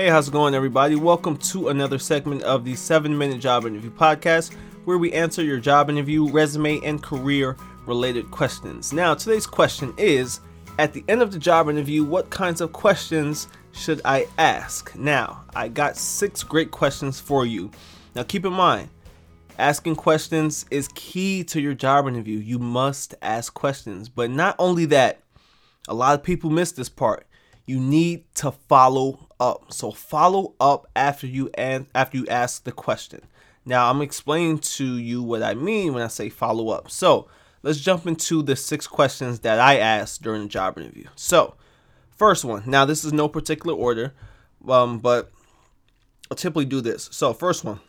Hey, how's it going, everybody? Welcome to another segment of the 7 Minute Job Interview Podcast, where we answer your job interview, resume, and career related questions. Now, today's question is At the end of the job interview, what kinds of questions should I ask? Now, I got six great questions for you. Now, keep in mind, asking questions is key to your job interview. You must ask questions. But not only that, a lot of people miss this part. You need to follow up. So follow up after you and after you ask the question. Now I'm explaining to you what I mean when I say follow up. So let's jump into the six questions that I asked during the job interview. So first one. Now this is no particular order, um, but I'll typically do this. So first one.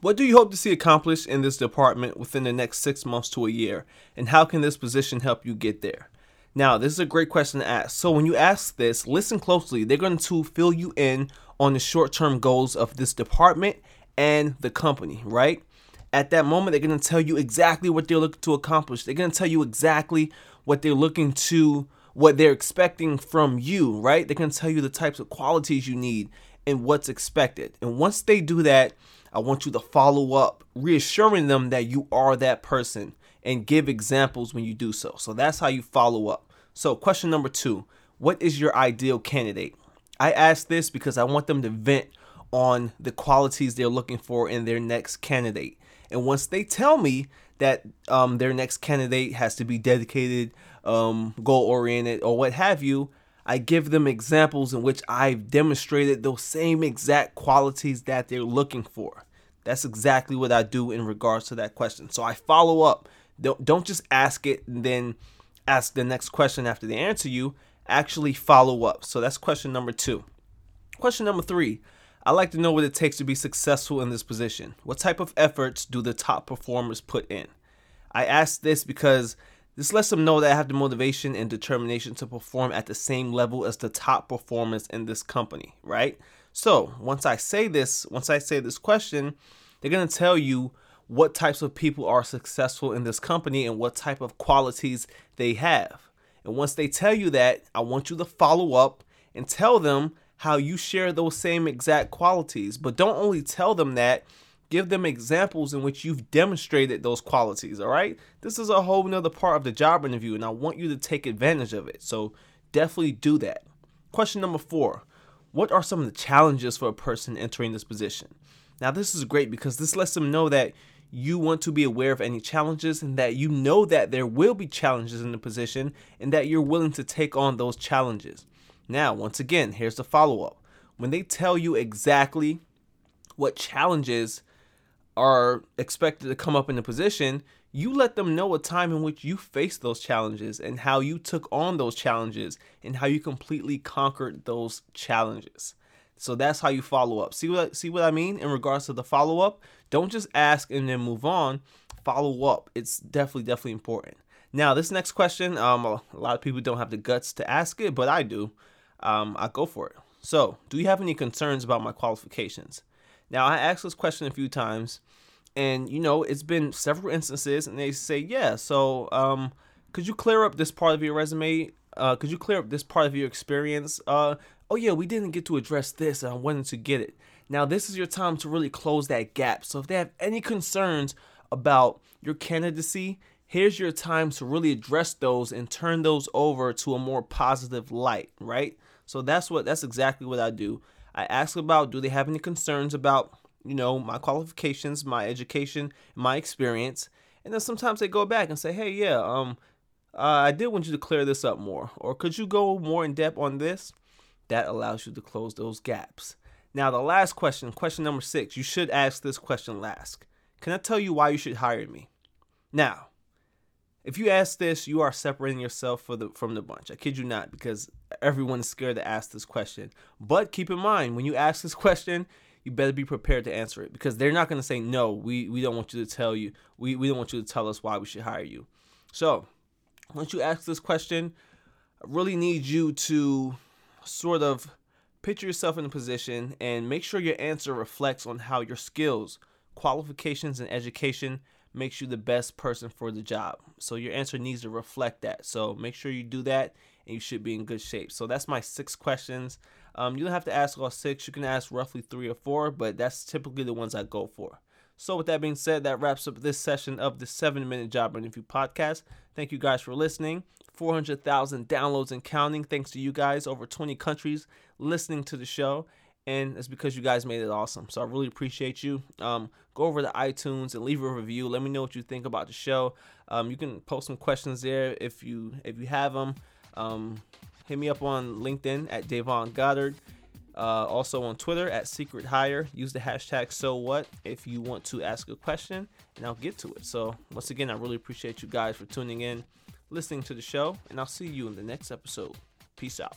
What do you hope to see accomplished in this department within the next six months to a year? And how can this position help you get there? Now, this is a great question to ask. So, when you ask this, listen closely. They're going to fill you in on the short term goals of this department and the company, right? At that moment, they're going to tell you exactly what they're looking to accomplish. They're going to tell you exactly what they're looking to, what they're expecting from you, right? They're going to tell you the types of qualities you need and what's expected. And once they do that, I want you to follow up, reassuring them that you are that person and give examples when you do so. So that's how you follow up. So, question number two What is your ideal candidate? I ask this because I want them to vent on the qualities they're looking for in their next candidate. And once they tell me that um, their next candidate has to be dedicated, um, goal oriented, or what have you, I give them examples in which I've demonstrated those same exact qualities that they're looking for. That's exactly what I do in regards to that question. So I follow up don't don't just ask it and then ask the next question after they answer you. Actually follow up. So that's question number two. Question number three. I like to know what it takes to be successful in this position. What type of efforts do the top performers put in? I ask this because this lets them know that I have the motivation and determination to perform at the same level as the top performers in this company, right? So once I say this, once I say this question, they're gonna tell you what types of people are successful in this company and what type of qualities they have. And once they tell you that, I want you to follow up and tell them how you share those same exact qualities. But don't only tell them that, give them examples in which you've demonstrated those qualities. All right. This is a whole nother part of the job interview, and I want you to take advantage of it. So definitely do that. Question number four What are some of the challenges for a person entering this position? Now, this is great because this lets them know that you want to be aware of any challenges and that you know that there will be challenges in the position and that you're willing to take on those challenges. Now, once again, here's the follow up. When they tell you exactly what challenges are expected to come up in the position, you let them know a time in which you faced those challenges and how you took on those challenges and how you completely conquered those challenges. So that's how you follow up. See what see what I mean in regards to the follow up? Don't just ask and then move on. Follow up. It's definitely definitely important. Now, this next question, um, a lot of people don't have the guts to ask it, but I do. Um, I go for it. So, do you have any concerns about my qualifications? Now, I asked this question a few times, and you know, it's been several instances, and they say, yeah. So, um, could you clear up this part of your resume? Uh, could you clear up this part of your experience? Uh, oh yeah, we didn't get to address this, and I wanted to get it. Now, this is your time to really close that gap. So, if they have any concerns about your candidacy, here's your time to really address those and turn those over to a more positive light, right? So that's what that's exactly what I do. I ask about do they have any concerns about, you know, my qualifications, my education, my experience, and then sometimes they go back and say, "Hey, yeah, um uh, I did want you to clear this up more, or could you go more in depth on this?" That allows you to close those gaps. Now, the last question, question number six, you should ask this question last. Can I tell you why you should hire me? Now, if you ask this, you are separating yourself the, from the bunch. I kid you not, because everyone is scared to ask this question. But keep in mind, when you ask this question, you better be prepared to answer it because they're not going to say no. We we don't want you to tell you. We we don't want you to tell us why we should hire you. So, once you ask this question, I really need you to sort of Picture yourself in a position and make sure your answer reflects on how your skills, qualifications, and education makes you the best person for the job. So your answer needs to reflect that. So make sure you do that and you should be in good shape. So that's my six questions. Um, you don't have to ask all six. You can ask roughly three or four, but that's typically the ones I go for. So, with that being said, that wraps up this session of the 7 Minute Job Interview Podcast. Thank you guys for listening. 400,000 downloads and counting. Thanks to you guys, over 20 countries listening to the show. And it's because you guys made it awesome. So, I really appreciate you. Um, go over to iTunes and leave a review. Let me know what you think about the show. Um, you can post some questions there if you if you have them. Um, hit me up on LinkedIn at Davon Goddard. Uh, also on Twitter at Secret Hire. Use the hashtag So What if you want to ask a question, and I'll get to it. So once again, I really appreciate you guys for tuning in, listening to the show, and I'll see you in the next episode. Peace out.